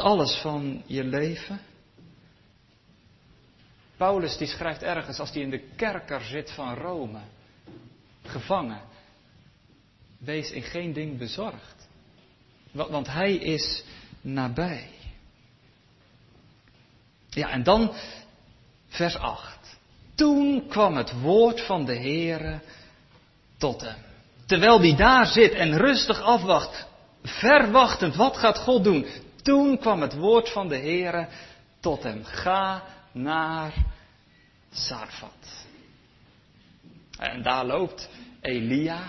alles van je leven? Paulus die schrijft ergens als hij in de kerker zit van Rome, gevangen. Wees in geen ding bezorgd. Want hij is nabij. Ja, en dan vers 8. Toen kwam het woord van de Heere tot hem. Terwijl hij daar zit en rustig afwacht, verwachtend, wat gaat God doen? Toen kwam het woord van de Heere tot hem. Ga naar Sarfat. En daar loopt Elia.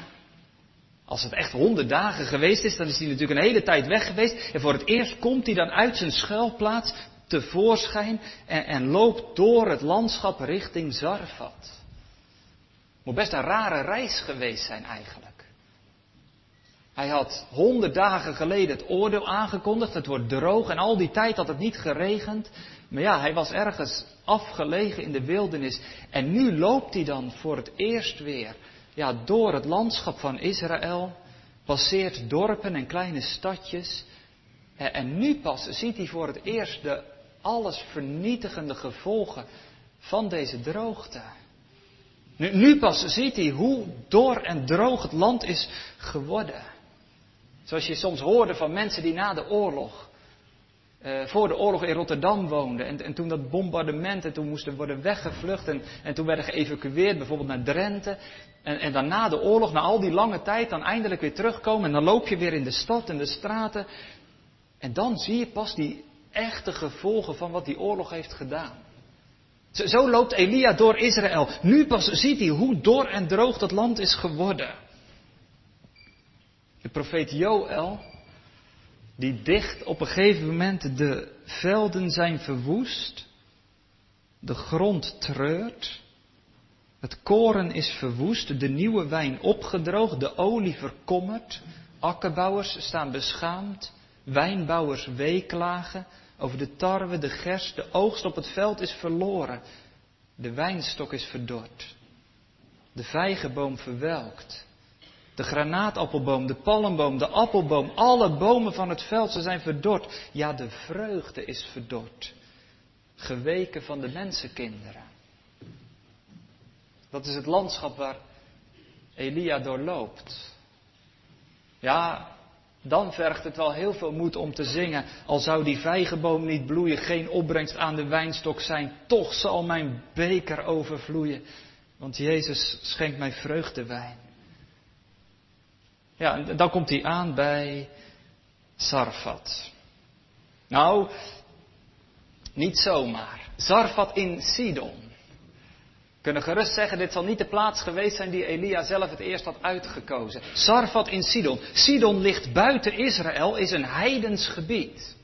Als het echt honderd dagen geweest is, dan is hij natuurlijk een hele tijd weg geweest. En voor het eerst komt hij dan uit zijn schuilplaats tevoorschijn en, en loopt door het landschap richting Zarfat. Moet best een rare reis geweest zijn eigenlijk. Hij had honderd dagen geleden het oordeel aangekondigd. Het wordt droog en al die tijd had het niet geregend. Maar ja, hij was ergens afgelegen in de wildernis. En nu loopt hij dan voor het eerst weer ja, door het landschap van Israël. Passeert dorpen en kleine stadjes. En nu pas ziet hij voor het eerst de alles vernietigende gevolgen van deze droogte. Nu, nu pas ziet hij hoe dor en droog het land is geworden. Zoals je soms hoorde van mensen die na de oorlog, uh, voor de oorlog in Rotterdam woonden. En, en, toen dat bombardement, en toen moesten worden weggevlucht. En, en toen werden geëvacueerd, bijvoorbeeld naar Drenthe. En, en dan na de oorlog, na al die lange tijd, dan eindelijk weer terugkomen. En dan loop je weer in de stad en de straten. En dan zie je pas die echte gevolgen van wat die oorlog heeft gedaan. Zo loopt Elia door Israël. Nu pas ziet hij hoe dor en droog dat land is geworden. De profeet Joël, die dicht op een gegeven moment de velden zijn verwoest, de grond treurt, het koren is verwoest, de nieuwe wijn opgedroogd, de olie verkommerd, akkerbouwers staan beschaamd, wijnbouwers weeklagen, over de tarwe, de gerst, de oogst op het veld is verloren, de wijnstok is verdord, de vijgenboom verwelkt, de granaatappelboom, de palmboom, de appelboom, alle bomen van het veld, ze zijn verdord. Ja, de vreugde is verdord. Geweken van de mensenkinderen. Dat is het landschap waar Elia doorloopt. Ja, dan vergt het wel heel veel moed om te zingen. Al zou die vijgenboom niet bloeien, geen opbrengst aan de wijnstok zijn, toch zal mijn beker overvloeien. Want Jezus schenkt mij vreugdewijn. Ja, en dan komt hij aan bij Sarfat. Nou, niet zomaar. Sarfat in Sidon. We kunnen gerust zeggen, dit zal niet de plaats geweest zijn die Elia zelf het eerst had uitgekozen. Sarfat in Sidon. Sidon ligt buiten Israël, is een heidens gebied.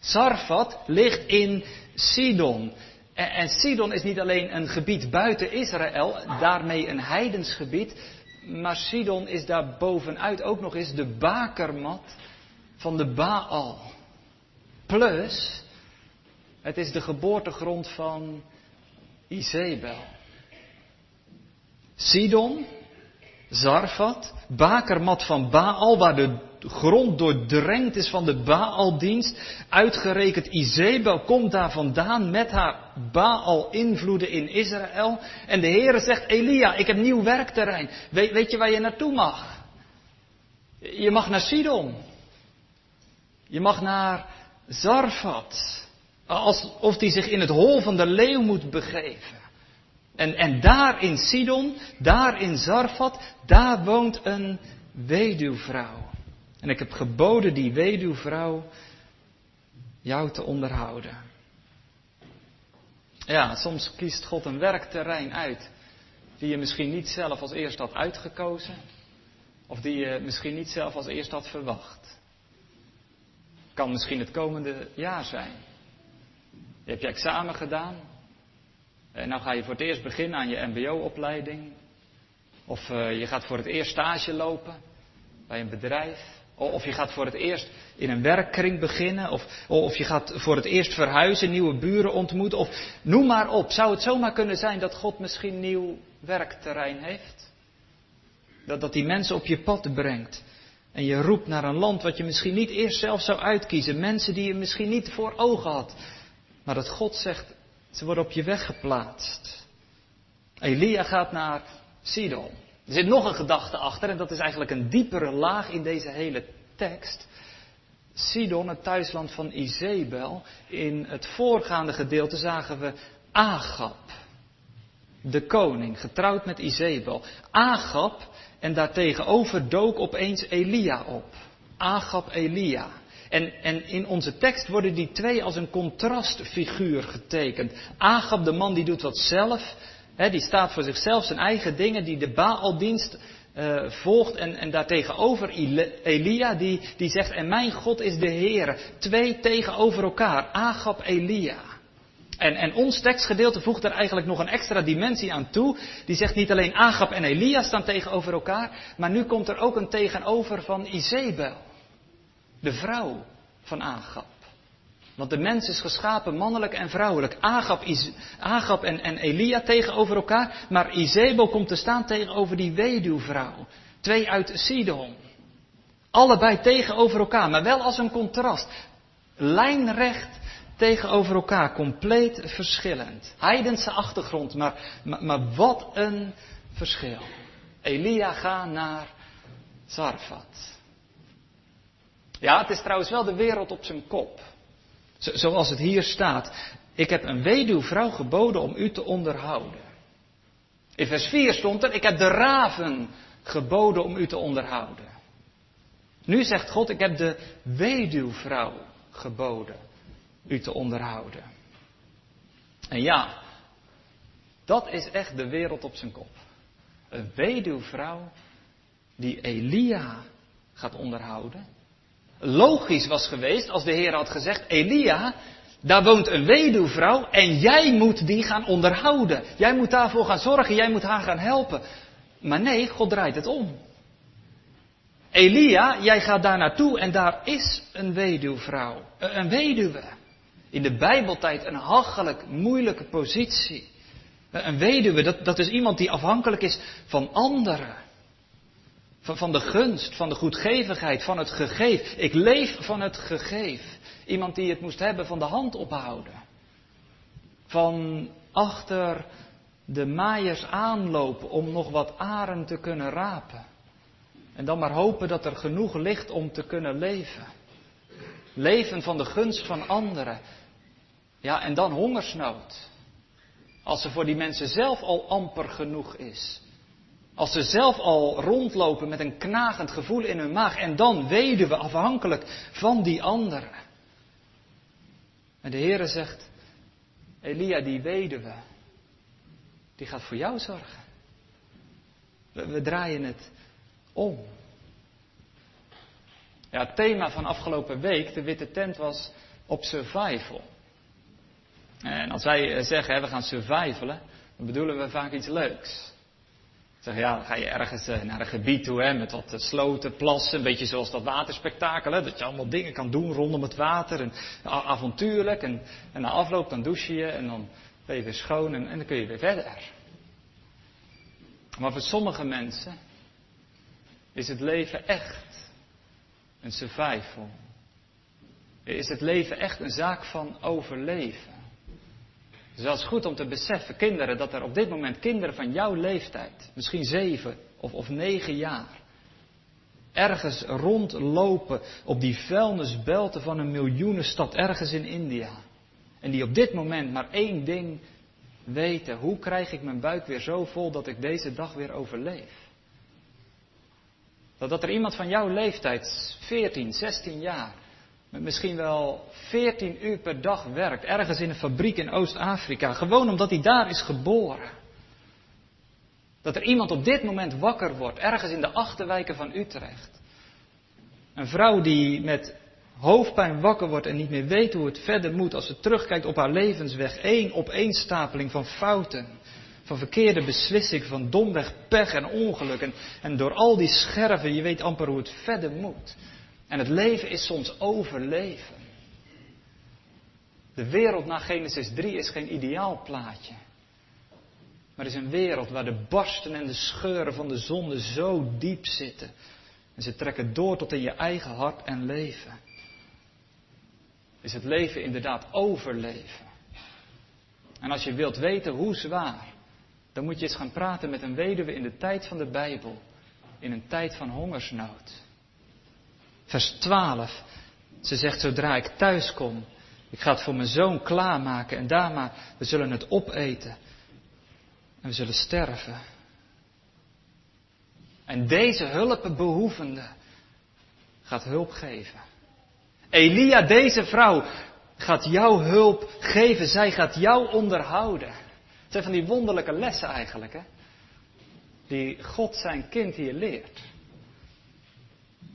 Sarfat ligt in Sidon. En Sidon is niet alleen een gebied buiten Israël, daarmee een heidens gebied. Maar Sidon is daar bovenuit ook nog eens de bakermat van de Baal. Plus, het is de geboortegrond van Izebel. Sidon, Zarfat, bakermat van Baal, waar de grond doordrenkt is van de Baaldienst. Uitgerekend Izebel komt daar vandaan met haar Baal-invloeden in Israël. En de Heere zegt, Elia, ik heb nieuw werkterrein. Weet, je waar je naartoe mag? Je mag naar Sidon. Je mag naar Zarfat. Alsof hij zich in het hol van de leeuw moet begeven. En, en daar in Sidon, daar in Zarfat, daar woont een weduwvrouw. En ik heb geboden die weduwvrouw jou te onderhouden. Ja, soms kiest God een werkterrein uit die je misschien niet zelf als eerst had uitgekozen. Of die je misschien niet zelf als eerst had verwacht. Kan misschien het komende jaar zijn. Je hebt je examen gedaan. En nou ga je voor het eerst beginnen aan je MBO-opleiding. Of uh, je gaat voor het eerst stage lopen bij een bedrijf. Of je gaat voor het eerst in een werkkring beginnen. Of, of je gaat voor het eerst verhuizen, nieuwe buren ontmoeten. Of noem maar op. Zou het zomaar kunnen zijn dat God misschien nieuw werkterrein heeft? Dat, dat die mensen op je pad brengt. En je roept naar een land wat je misschien niet eerst zelf zou uitkiezen. Mensen die je misschien niet voor ogen had. Maar dat God zegt, ze worden op je weg geplaatst. Elia gaat naar Sidon. Er zit nog een gedachte achter en dat is eigenlijk een diepere laag in deze hele tekst. Sidon, het thuisland van Izebel. In het voorgaande gedeelte zagen we Agab, de koning, getrouwd met Izebel. Agab, en daartegenover dook opeens Elia op. Agab Elia. En, en, in onze tekst worden die twee als een contrastfiguur getekend. Agab, de man die doet wat zelf, die staat voor zichzelf zijn eigen dingen, die de Baaldienst uh, volgt. En, en daartegenover Elia, die, die zegt, en mijn God is de Heer. Twee tegenover elkaar, Agab, Elia. En, en ons tekstgedeelte voegt er eigenlijk nog een extra dimensie aan toe. Die zegt niet alleen Agab en Elia staan tegenover elkaar, maar nu komt er ook een tegenover van Izebel. De vrouw van Agab. Want de mens is geschapen mannelijk en vrouwelijk. Agab, Is, en, en Elia tegenover elkaar. Maar Izebel komt te staan tegenover die weduwvrouw. Twee uit Sidon. Allebei tegenover elkaar, maar wel als een contrast. Lijnrecht tegenover elkaar, compleet verschillend. Heidense achtergrond, maar, maar, maar wat een verschil. Elia gaat naar Zarfat. Ja, het is trouwens wel de wereld op zijn kop. Zoals het hier staat. Ik heb een weduwvrouw geboden om u te onderhouden. In vers 4 stond er, ik heb de raven geboden om u te onderhouden. Nu zegt God, ik heb de weduwvrouw geboden u te onderhouden. En ja, dat is echt de wereld op zijn kop. Een weduwvrouw die Elia gaat onderhouden. Logisch was geweest als de Heer had gezegd, Elia, daar woont een weduwvrouw en jij moet die gaan onderhouden. Jij moet daarvoor gaan zorgen, jij moet haar gaan helpen. Maar nee, God draait het om. Elia, jij gaat daar naartoe en daar is een weduwvrouw. Een weduwe in de Bijbeltijd een hachelijk, moeilijke positie. Een weduwe, dat, dat is iemand die afhankelijk is van anderen. Van, van de gunst, van de goedgevigheid, van het gegeef. Ik leef van het gegeef. Iemand die het moest hebben van de hand ophouden. Van achter de maaiers aanlopen om nog wat aren te kunnen rapen. En dan maar hopen dat er genoeg ligt om te kunnen leven. Leven van de gunst van anderen. Ja, en dan hongersnood. Als er voor die mensen zelf al amper genoeg is. Als ze zelf al rondlopen met een knagend gevoel in hun maag. En dan weten we afhankelijk van die anderen. En de Heere zegt, Elia die weduwe, die gaat voor jou zorgen. We, we draaien het om. Ja, het thema van afgelopen week, de witte tent, was op survival. En als wij eh, zeggen, we gaan survivalen, dan bedoelen we vaak iets leuks. Zeg ja, dan ga je ergens eh, naar een gebied toe hè, met wat eh, sloten, plassen, een beetje zoals dat waterspektakel. Hè, dat je allemaal dingen kan doen rondom het water en avontuurlijk. En, en na afloop dan douche je en dan ben je weer schoon en, en dan kun je weer verder. Maar voor sommige mensen is het leven echt een survival. Is het leven echt een zaak van overleven. Is wel eens goed om te beseffen, kinderen, dat er op dit moment kinderen van jouw leeftijd, misschien zeven of, of negen jaar, ergens rondlopen op die vuilnisbelten van een miljoenenstad ergens in India. En die op dit moment maar één ding weten. Hoe krijg ik mijn buik weer zo vol dat ik deze dag weer overleef? Dat, dat er iemand van jouw leeftijd, 14, 16 jaar, met misschien wel 14 uur per dag werkt, ergens in een fabriek in Oost-Afrika, gewoon omdat hij daar is geboren. Dat er iemand op dit moment wakker wordt, ergens in de achterwijken van Utrecht. Een vrouw die met hoofdpijn wakker wordt en niet meer weet hoe het verder moet als ze terugkijkt op haar levensweg. Eén opeenstapeling van fouten, van verkeerde beslissingen, van domweg pech en ongeluk. En, en door al die scherven, je weet amper hoe het verder moet. En het leven is soms overleven. De wereld na Genesis 3 is geen ideaal plaatje. Maar is een wereld waar de barsten en de scheuren van de zonde zo diep zitten. En ze trekken door tot in je eigen hart en leven. Is het leven inderdaad overleven? En als je wilt weten hoe zwaar, dan moet je eens gaan praten met een weduwe in de tijd van de Bijbel. In een tijd van hongersnood. Vers 12. Ze zegt, zodra ik thuis kom, ik ga het voor mijn zoon klaarmaken en daarna, we zullen het opeten. En we zullen sterven. En deze hulpbehoevende gaat hulp geven. Elia, deze vrouw, gaat jou hulp geven. Zij gaat jou onderhouden. Het zijn van die wonderlijke lessen eigenlijk, hè? Die God zijn kind hier leert.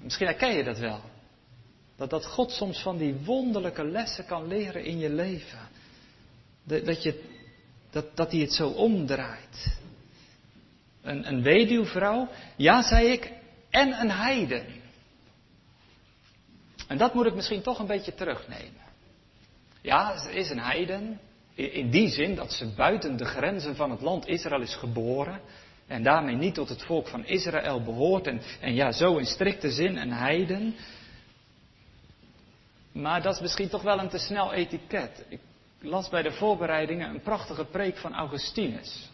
Misschien herken je dat wel. Dat, dat God soms van die wonderlijke lessen kan leren in je leven. Dat, je, dat, dat hij het zo omdraait. Een, een weduwvrouw, ja zei ik, en een heiden. En dat moet ik misschien toch een beetje terugnemen. Ja, ze is een heiden. In die zin dat ze buiten de grenzen van het land Israël is geboren. En daarmee niet tot het volk van Israël behoort. En, ja, zo in strikte zin een heiden. Maar dat is misschien toch wel een te snel etiket. Ik las bij de voorbereidingen een prachtige preek van Augustinus.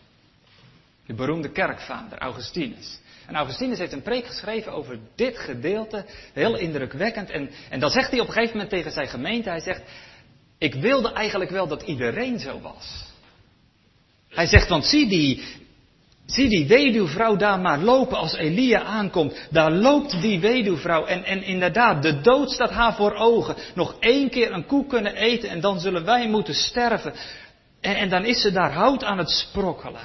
De beroemde kerkvader, Augustinus. En Augustinus heeft een preek geschreven over dit gedeelte, heel indrukwekkend. En, en dan zegt hij op een gegeven moment tegen zijn gemeente, hij zegt, ik wilde eigenlijk wel dat iedereen zo was. Hij zegt, want zie die, zie die weduwvrouw daar maar lopen als Elia aankomt. Daar loopt die weduwvrouw en, en inderdaad, de dood staat haar voor ogen. Nog één keer een koe kunnen eten en dan zullen wij moeten sterven. En, en dan is ze daar hout aan het sprokkelen.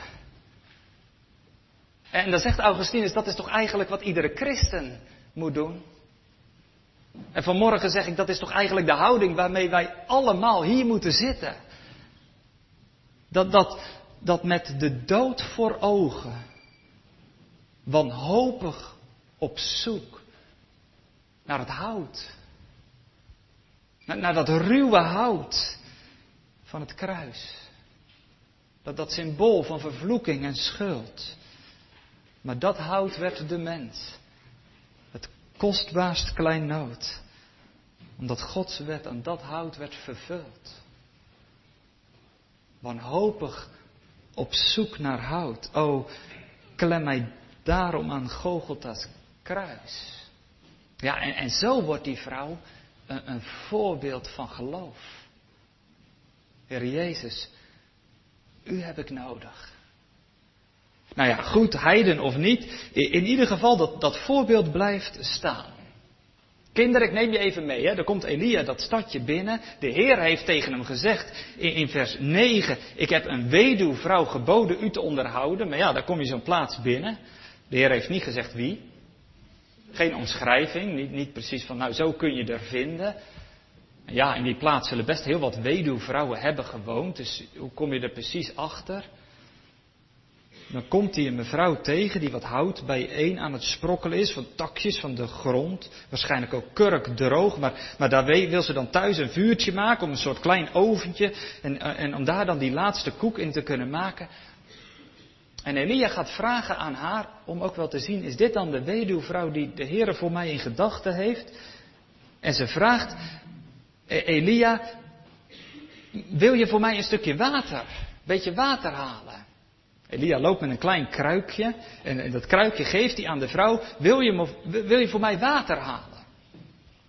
En dan zegt Augustinus, dat is toch eigenlijk wat iedere christen moet doen? En vanmorgen zeg ik, dat is toch eigenlijk de houding waarmee wij allemaal hier moeten zitten. Dat, dat, dat met de dood voor ogen, wanhopig op zoek naar het hout. Naar, naar dat ruwe hout van het kruis. Dat, dat symbool van vervloeking en schuld. Maar dat hout werd de mens. Het kostbaarst kleinood. Omdat Gods wet aan dat hout werd vervuld. Wanhopig op zoek naar hout. O, klem mij daarom aan Gogolta's kruis. Ja, en, en zo wordt die vrouw een, een voorbeeld van geloof. Heer Jezus, u heb ik nodig. Nou ja, goed, heiden of niet. In ieder geval, dat, dat voorbeeld blijft staan. Kinderen, ik neem je even mee. Hè. Er komt Elia dat stadje binnen. De Heer heeft tegen hem gezegd in, vers 9: Ik heb een weduwvrouw geboden u te onderhouden. Maar ja, daar kom je zo'n plaats binnen. De Heer heeft niet gezegd wie. Geen omschrijving. Niet, niet precies van, nou, zo kun je er vinden. Ja, in die plaats zullen best heel wat weduwvrouwen hebben gewoond. Dus hoe kom je er precies achter? Dan komt hij een mevrouw tegen die wat hout bijeen aan het sprokkelen is, van takjes van de grond. Waarschijnlijk ook kurkdroog, maar, maar daar wil ze dan thuis een vuurtje maken om een soort klein oventje. En, en om daar dan die laatste koek in te kunnen maken. En Elia gaat vragen aan haar om ook wel te zien, is dit dan de weduwvrouw die de Heer voor mij in gedachten heeft? En ze vraagt, e-, Elia, wil je voor mij een stukje water, een beetje water halen? Elia loopt met een klein kruikje. En, dat kruikje geeft hij aan de vrouw. Wil je, wil je voor mij water halen?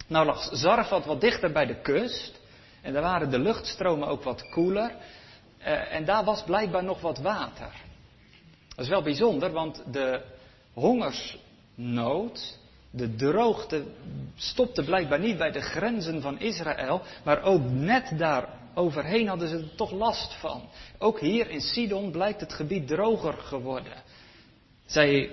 Nou lag Zarfat wat dichter bij de kust. En daar waren de luchtstromen ook wat koeler. Uh, en daar was blijkbaar nog wat water. Dat is wel bijzonder, want de hongersnood, de droogte, stopte blijkbaar niet bij de grenzen van Israël, maar ook net daar overheen hadden ze er toch last van. Ook hier in Sidon blijkt het gebied droger geworden. Zij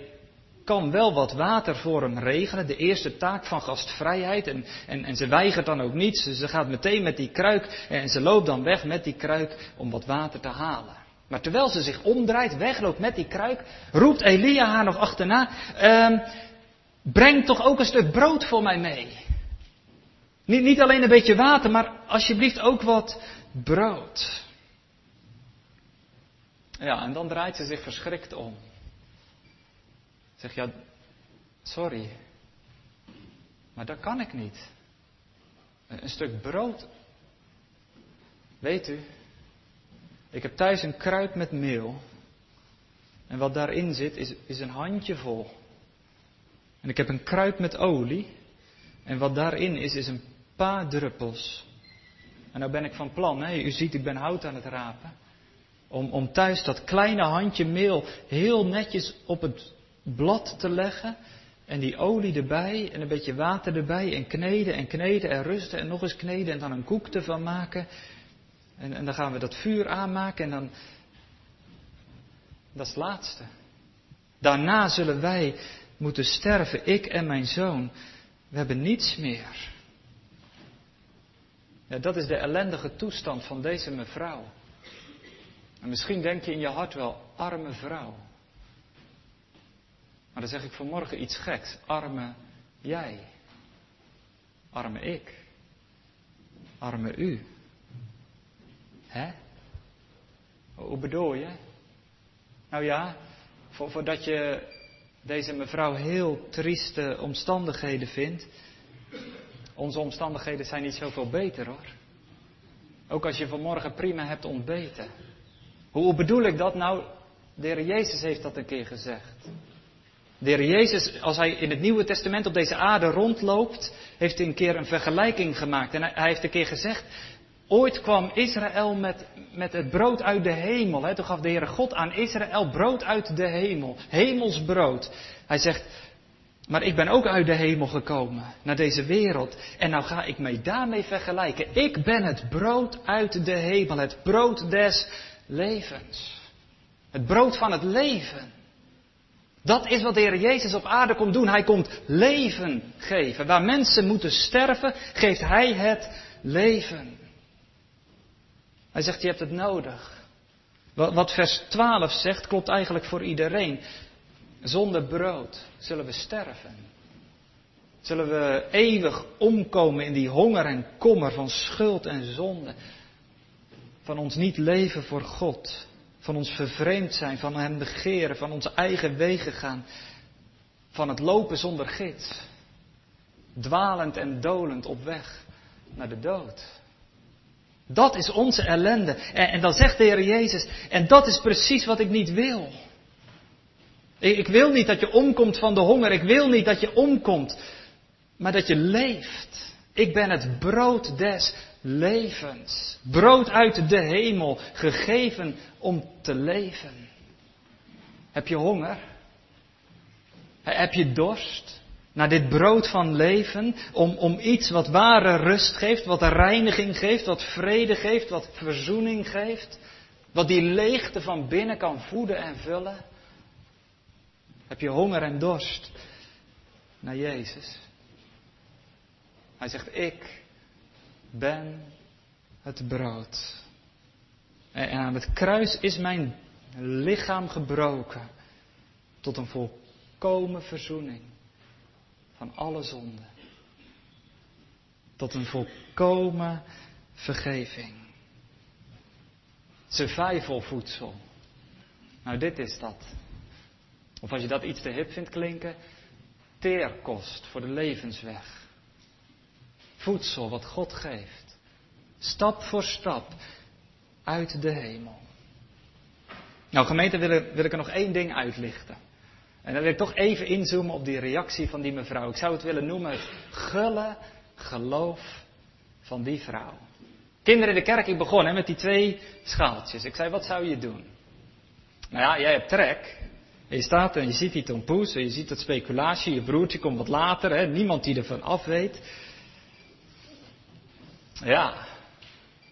kan wel wat water voor hem regelen, de eerste taak van gastvrijheid. En, en, en ze weigert dan ook niets. Ze gaat meteen met die kruik en ze loopt dan weg met die kruik om wat water te halen. Maar terwijl ze zich omdraait, wegloopt met die kruik, roept Elia haar nog achterna: ehm, Breng toch ook een stuk brood voor mij mee. Niet, niet alleen een beetje water, maar alsjeblieft ook wat brood. Ja, en dan draait ze zich verschrikt om. Zeg ja, sorry. Maar dat kan ik niet. Een stuk brood. Weet u, ik heb thuis een kruid met meel. En wat daarin zit is, is een handje vol. En ik heb een kruid met olie. En wat daarin is, is een paar druppels. En nou ben ik van plan, hè? u ziet, ik ben hout aan het rapen. Om, om thuis dat kleine handje meel heel netjes op het blad te leggen. En die olie erbij en een beetje water erbij en kneden en kneden en rusten en nog eens kneden en dan een koek ervan maken. En, en dan gaan we dat vuur aanmaken en dan. Dat is het laatste. Daarna zullen wij moeten sterven, ik en mijn zoon. We hebben niets meer. Ja, dat is de ellendige toestand van deze mevrouw. En misschien denk je in je hart wel, arme vrouw. Maar dan zeg ik vanmorgen iets geks. Arme jij. Arme ik. Arme u. Hè? Hoe bedoel je? Nou ja, voordat je deze mevrouw heel trieste omstandigheden vindt. Onze omstandigheden zijn niet zoveel beter hoor. Ook als je vanmorgen prima hebt ontbeten. Hoe bedoel ik dat nou? De Heer Jezus heeft dat een keer gezegd. De Heer Jezus, als hij in het Nieuwe Testament op deze aarde rondloopt, heeft een keer een vergelijking gemaakt. En hij heeft een keer gezegd, ooit kwam Israël met, met het brood uit de hemel. Hè? Toen gaf de Heere God aan Israël brood uit de hemel. Hemels brood. Hij zegt, maar ik ben ook uit de hemel gekomen, naar deze wereld. En nou ga ik mij daarmee vergelijken. Ik ben het brood uit de hemel, het brood des levens. Het brood van het leven. Dat is wat de Heer Jezus op aarde komt doen. Hij komt leven geven. Waar mensen moeten sterven, geeft Hij het leven. Hij zegt, je hebt het nodig. Wat vers 12 zegt, klopt eigenlijk voor iedereen. Zonder brood zullen we sterven. Zullen we eeuwig omkomen in die honger en kommer van schuld en zonde. Van ons niet leven voor God. Van ons vervreemd zijn, van Hem begeren, van onze eigen wegen gaan. Van het lopen zonder gids. Dwalend en dolend op weg naar de dood. Dat is onze ellende. En, en dan zegt de Heer Jezus, en dat is precies wat ik niet wil. Ik wil niet dat je omkomt van de honger. Ik wil niet dat je omkomt. Maar dat je leeft. Ik ben het brood des levens. Brood uit de hemel. Gegeven om te leven. Heb je honger? Heb je dorst? Naar dit brood van leven, om, om iets wat ware rust geeft, wat reiniging geeft, wat vrede geeft, wat verzoening geeft, wat die leegte van binnen kan voeden en vullen. Heb je honger en dorst naar Jezus? Hij zegt, ik ben het brood. En aan het kruis is mijn lichaam gebroken tot een volkomen verzoening van alle zonden. Tot een volkomen vergeving. Survival voedsel. Nou, dit is dat. Of als je dat iets te hip vindt klinken, teerkost voor de levensweg. Voedsel wat God geeft. Stap voor stap uit de hemel. Nou, gemeente, wil ik, wil ik er nog één ding uitlichten. En dan wil ik toch even inzoomen op die reactie van die mevrouw. Ik zou het willen noemen het gulle geloof van die vrouw. Kinderen in de kerk, ik begon hè, met die twee schaaltjes. Ik zei, wat zou je doen? Nou ja, jij hebt trek. Je staat en je ziet die tompoes en je ziet dat speculatie. Je broertje komt wat later, hè, niemand die ervan af weet. Ja,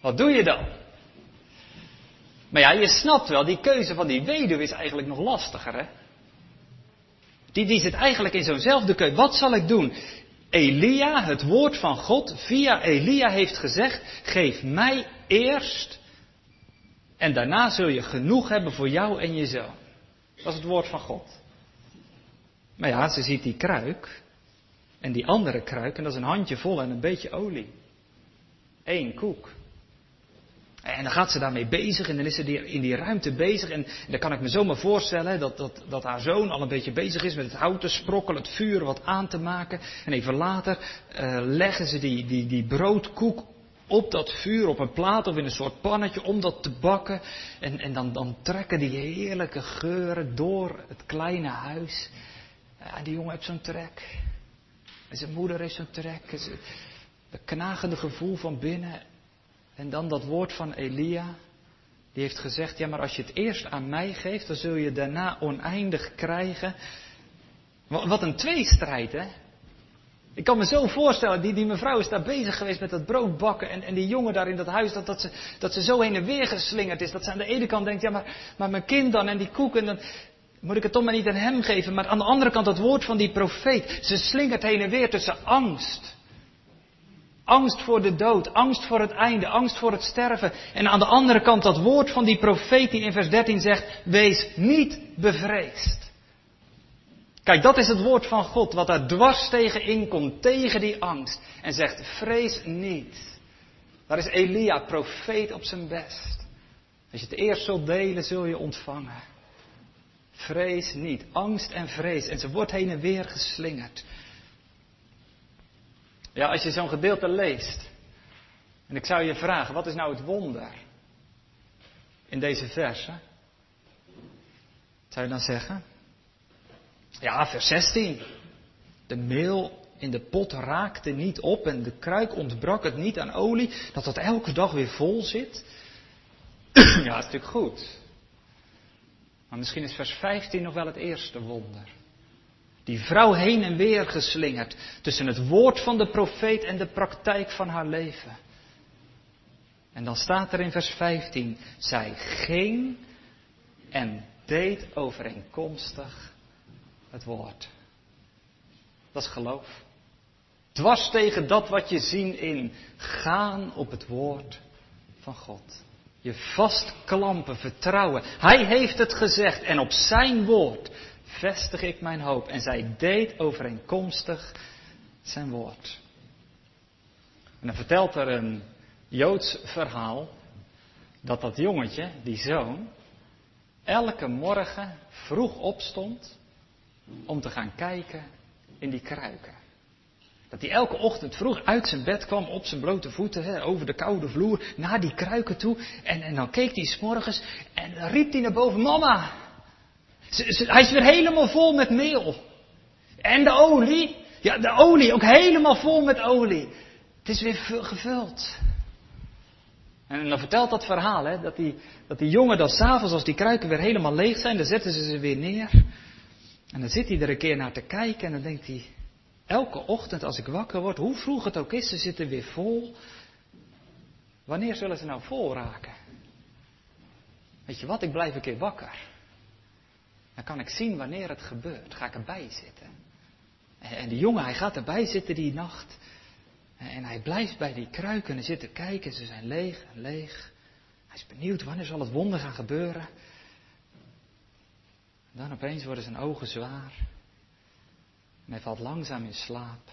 wat doe je dan? Maar ja, je snapt wel, die keuze van die weduwe is eigenlijk nog lastiger, hè? Die, die zit eigenlijk in zo'nzelfde keuze. Wat zal ik doen? Elia, het woord van God, via Elia heeft gezegd: geef mij eerst en daarna zul je genoeg hebben voor jou en je zoon. Dat is het woord van God. Maar ja, ze ziet die kruik en die andere kruik en dat is een handje vol en een beetje olie. Eén koek. En dan gaat ze daarmee bezig en dan is ze in die ruimte bezig. En, dan kan ik me zomaar voorstellen dat, dat, dat haar zoon al een beetje bezig is met het hout te sprokkelen, het vuur wat aan te maken. En even later uh, leggen ze die, die, die broodkoek op dat vuur, op een plaat of in een soort pannetje om dat te bakken. En, en dan, dan trekken die heerlijke geuren door het kleine huis. Ja, die jongen heeft zo'n trek. En zijn moeder heeft zo'n trek. Het knagende gevoel van binnen. En dan dat woord van Elia. Die heeft gezegd, ja maar als je het eerst aan mij geeft, dan zul je daarna oneindig krijgen. Wat een tweestrijd, hè? Ik kan me zo voorstellen, die, die mevrouw is daar bezig geweest met dat brood bakken. En, en die jongen daar in dat huis, dat, dat, ze, dat ze zo heen en weer geslingerd is. Dat ze aan de ene kant denkt, ja maar, maar mijn kind dan en die koek. En dan moet ik het toch maar niet aan hem geven. Maar aan de andere kant dat woord van die profeet. Ze slingert heen en weer tussen angst. Angst voor de dood, angst voor het einde, angst voor het sterven. En aan de andere kant dat woord van die profeet die in vers 13 zegt, wees niet bevreesd. Kijk, dat is het woord van God, wat daar dwars tegen inkomt, tegen die angst. En zegt, vrees niet. Daar is Elia, profeet op zijn best. Als je het eerst zult delen, zul je ontvangen. Vrees niet, angst en vrees. En ze wordt heen en weer geslingerd. Ja, als je zo'n gedeelte leest. En ik zou je vragen, wat is nou het wonder in deze versen? Zou je dan zeggen? Ja, vers 16. De meel in de pot raakte niet op en de kruik ontbrak het niet aan olie, dat dat elke dag weer vol zit. ja, dat is natuurlijk goed. Maar misschien is vers 15 nog wel het eerste wonder. Die vrouw heen en weer geslingerd tussen het woord van de profeet en de praktijk van haar leven. En dan staat er in vers 15, zij ging en deed overeenkomstig het woord. Dat is geloof. Dwars tegen dat wat je zien in. Gaan op het woord van God. Je vastklampen, vertrouwen. Hij heeft het gezegd en op zijn woord vestig ik mijn hoop. En zij deed overeenkomstig zijn woord. En dan vertelt er een Joods verhaal dat dat jongetje, die zoon, elke morgen vroeg opstond om te gaan kijken in die kruiken. Dat hij elke ochtend vroeg uit zijn bed kwam op zijn blote voeten, hè, over de koude vloer, naar die kruiken toe. En, en dan keek hij s'morgens en dan riep hij naar boven, mama, hij is weer helemaal vol met meel. En de olie, ja de olie, ook helemaal vol met olie. Het is weer gevuld. En dan vertelt dat verhaal, hè, dat, die, dat die jongen dan s'avonds, als die kruiken weer helemaal leeg zijn, dan zetten ze ze weer neer. En dan zit hij er een keer naar te kijken en dan denkt hij, elke ochtend als ik wakker word, hoe vroeg het ook is, ze zitten weer vol. Wanneer zullen ze nou vol raken? Weet je wat, ik blijf een keer wakker. Dan kan ik zien wanneer het gebeurt. Ga ik erbij zitten. En die jongen, hij gaat erbij zitten die nacht. En hij blijft bij die kruiken en zitten kijken. Ze zijn leeg en leeg. Hij is benieuwd wanneer zal het wonder gaan gebeuren. Dan opeens worden zijn ogen zwaar. En hij valt langzaam in slaap.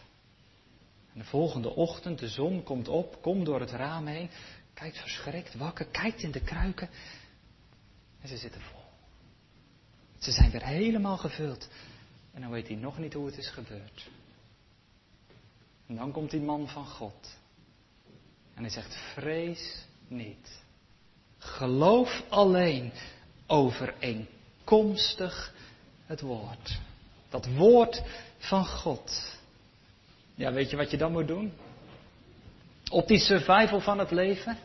En de volgende ochtend, de zon komt op, komt door het raam heen, kijkt verschrikt wakker, kijkt in de kruiken. En ze zitten vol. Ze zijn weer helemaal gevuld. En dan weet hij nog niet hoe het is gebeurd. En dan komt die man van God. En hij zegt, vrees niet. Geloof alleen overeenkomstig komstig het woord. Dat woord van God. Ja, weet je wat je dan moet doen? Op die survival van het leven?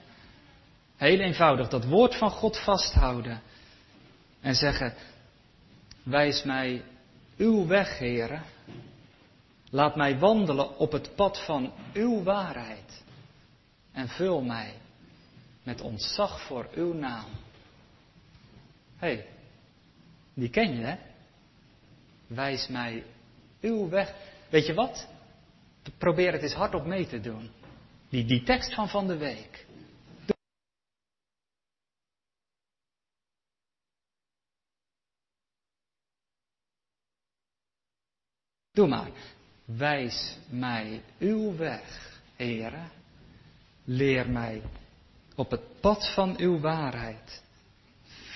Heel eenvoudig, dat woord van God vasthouden. En zeggen, wijs mij uw weg, heren. Laat mij wandelen op het pad van uw waarheid. En vul mij met ontzag voor uw naam. Hé, hey, die ken je, hè? Wijs mij uw weg. Weet je wat? Probeer het eens hardop mee te doen. Die, die tekst van van de week. Doe maar. Wijs mij uw weg, heren. Leer mij op het pad van uw waarheid.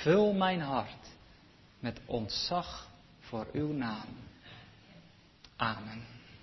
Vul mijn hart met ontzag voor uw naam. Amen.